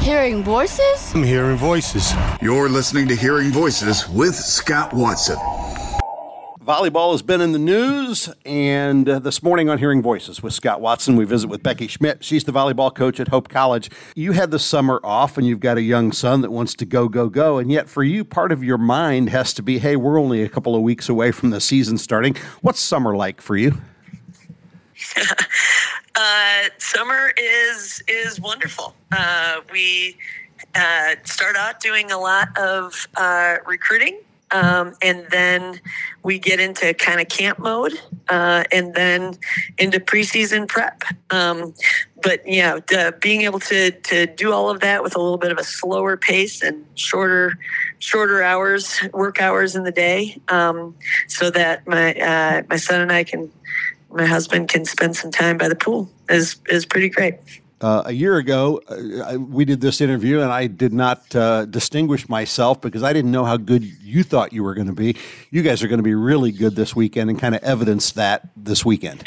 Hearing voices? I'm hearing voices. You're listening to Hearing Voices with Scott Watson. Volleyball has been in the news, and uh, this morning on Hearing Voices with Scott Watson, we visit with Becky Schmidt. She's the volleyball coach at Hope College. You had the summer off, and you've got a young son that wants to go, go, go. And yet, for you, part of your mind has to be hey, we're only a couple of weeks away from the season starting. What's summer like for you? uh, summer is is wonderful. Uh, we uh, start out doing a lot of uh, recruiting um, and then we get into kind of camp mode uh, and then into preseason prep. Um, but yeah, being able to to do all of that with a little bit of a slower pace and shorter shorter hours, work hours in the day, um, so that my uh, my son and I can, my husband can spend some time by the pool is is pretty great. Uh, a year ago, uh, we did this interview, and I did not uh, distinguish myself because I didn't know how good you thought you were going to be. You guys are going to be really good this weekend, and kind of evidence that this weekend.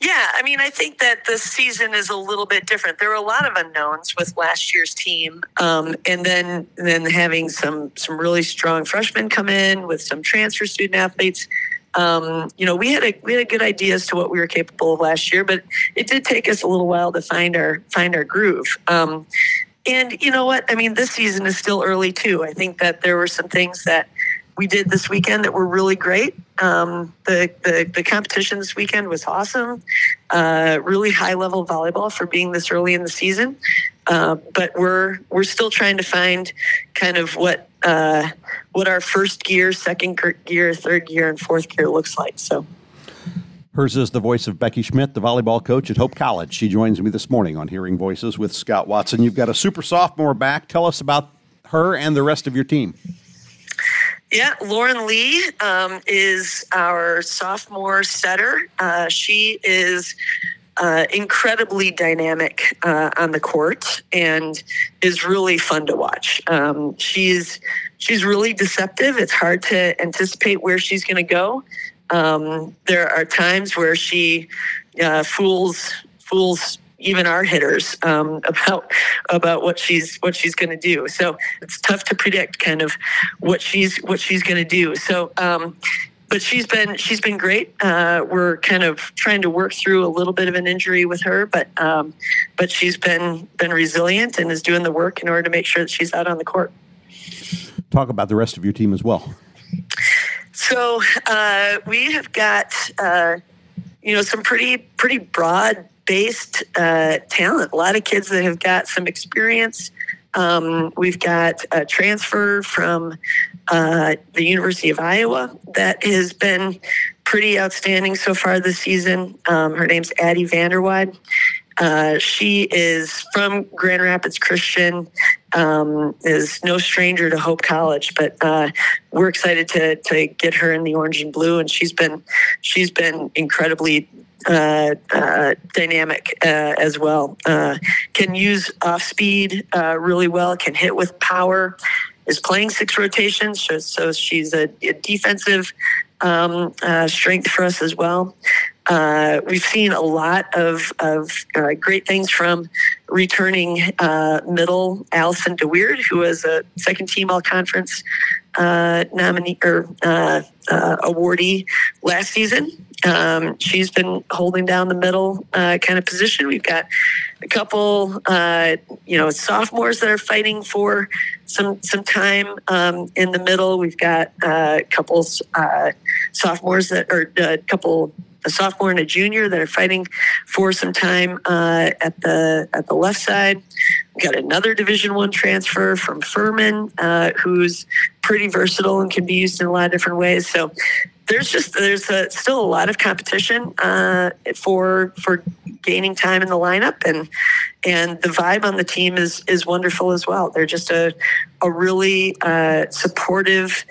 Yeah, I mean, I think that the season is a little bit different. There were a lot of unknowns with last year's team, um, and then then having some some really strong freshmen come in with some transfer student athletes um, you know, we had a we had a good idea as to what we were capable of last year, but it did take us a little while to find our find our groove. Um, and you know what? I mean, this season is still early too. I think that there were some things that we did this weekend that were really great. Um, the, the, the competition this weekend was awesome. Uh, really high level volleyball for being this early in the season. Uh, but we're we're still trying to find kind of what uh, what our first gear, second gear, third gear, and fourth gear looks like. So. Hers is the voice of Becky Schmidt, the volleyball coach at Hope College. She joins me this morning on Hearing Voices with Scott Watson. You've got a super sophomore back. Tell us about her and the rest of your team. Yeah, Lauren Lee um, is our sophomore setter. Uh, she is uh, incredibly dynamic uh, on the court and is really fun to watch. Um, she's she's really deceptive. It's hard to anticipate where she's going to go. Um, there are times where she uh, fools fools even our hitters um, about about what she's what she's going to do. So it's tough to predict kind of what she's what she's going to do. So um, but she's been she's been great. Uh, we're kind of trying to work through a little bit of an injury with her, but um, but she's been been resilient and is doing the work in order to make sure that she's out on the court. Talk about the rest of your team as well. So uh, we have got uh, you know some pretty pretty broad based uh, talent. A lot of kids that have got some experience. Um, we've got a transfer from uh, the University of Iowa that has been pretty outstanding so far this season. Um, her name's Addie Vanderwide. Uh, she is from Grand Rapids Christian, um, is no stranger to Hope College, but uh, we're excited to to get her in the orange and blue, and she's been she's been incredibly uh, uh, dynamic uh, as well. Uh, can use off speed uh, really well. Can hit with power. Is playing six rotations, so, so she's a, a defensive um, uh, strength for us as well. We've seen a lot of, of great things from returning middle Allison DeWeerd, who was a second team all conference nominee or awardee last season. Um, she's been holding down the middle uh, kind of position. We've got a couple, uh, you know, sophomores that are fighting for some some time um, in the middle. We've got uh, a couple uh, sophomores that are a couple a sophomore and a junior that are fighting for some time uh, at the at the left side. We've got another Division One transfer from Furman, uh, who's pretty versatile and can be used in a lot of different ways. So there's just there's a, still a lot of competition uh, for for gaining time in the lineup and and the vibe on the team is is wonderful as well. They're just a a really uh, supportive.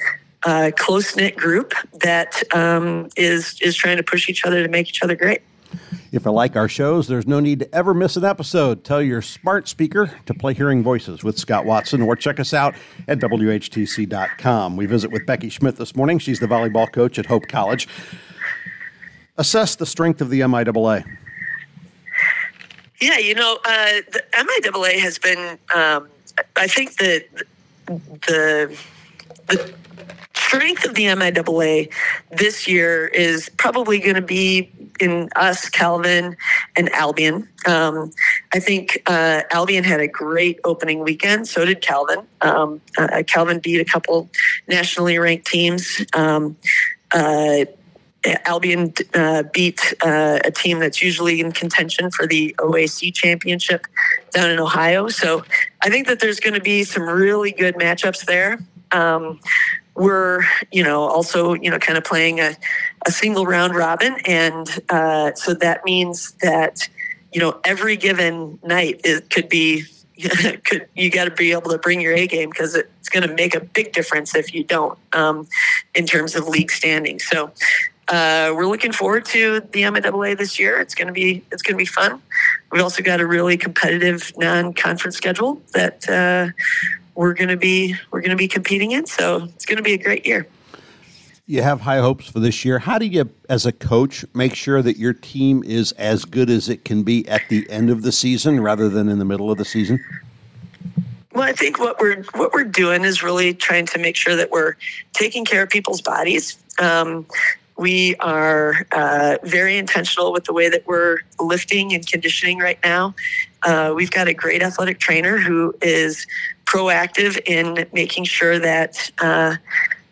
Uh, close knit group that um, is is trying to push each other to make each other great. If you like our shows, there's no need to ever miss an episode. Tell your smart speaker to play Hearing Voices with Scott Watson or check us out at WHTC.com. We visit with Becky Schmidt this morning. She's the volleyball coach at Hope College. Assess the strength of the MIAA. Yeah, you know, uh, the MIAA has been. Um, I think that the the strength of the MIAA this year is probably going to be in us, Calvin, and Albion. Um, I think uh, Albion had a great opening weekend. So did Calvin. Um, uh, Calvin beat a couple nationally ranked teams. Um, uh, Albion uh, beat uh, a team that's usually in contention for the OAC championship down in Ohio. So I think that there's going to be some really good matchups there. Um, we're, you know, also, you know, kind of playing a, a single round robin. And uh, so that means that, you know, every given night it could be could you got to be able to bring your A game because it's going to make a big difference if you don't um, in terms of league standing. So uh, we're looking forward to the MIAA this year. It's going to be it's going to be fun. We've also got a really competitive non-conference schedule that uh, we're going to be we're going to be competing in. So it's going to be a great year. You have high hopes for this year. How do you, as a coach, make sure that your team is as good as it can be at the end of the season rather than in the middle of the season? Well, I think what we're what we're doing is really trying to make sure that we're taking care of people's bodies. Um, we are uh, very intentional with the way that we're lifting and conditioning right now. Uh, we've got a great athletic trainer who is proactive in making sure that uh,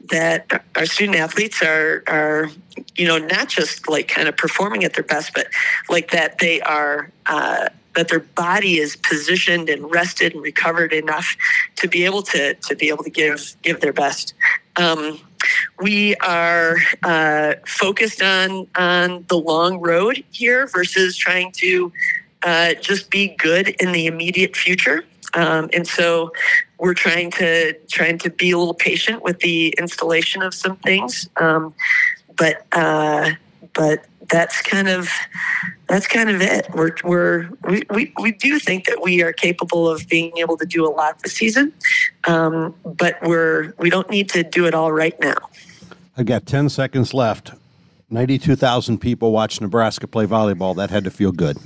that our student athletes are are you know not just like kind of performing at their best, but like that they are uh, that their body is positioned and rested and recovered enough to be able to to be able to give give their best. Um, we are uh, focused on on the long road here versus trying to uh, just be good in the immediate future. Um, and so we're trying to trying to be a little patient with the installation of some things. Um, but uh, but that's kind of that's kind of it. We're, we're we, we, we do think that we are capable of being able to do a lot this season, um, but we're we don't need to do it all right now. I've got ten seconds left. Ninety-two thousand people watch Nebraska play volleyball. That had to feel good.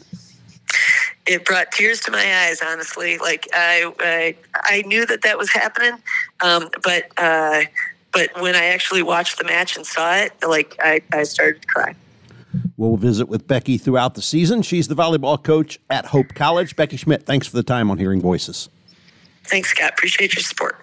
It brought tears to my eyes, honestly. Like I, I, I knew that that was happening, um, but uh, but when I actually watched the match and saw it, like I, I started to cry. We'll visit with Becky throughout the season. She's the volleyball coach at Hope College. Becky Schmidt, thanks for the time on Hearing Voices. Thanks, Scott. Appreciate your support.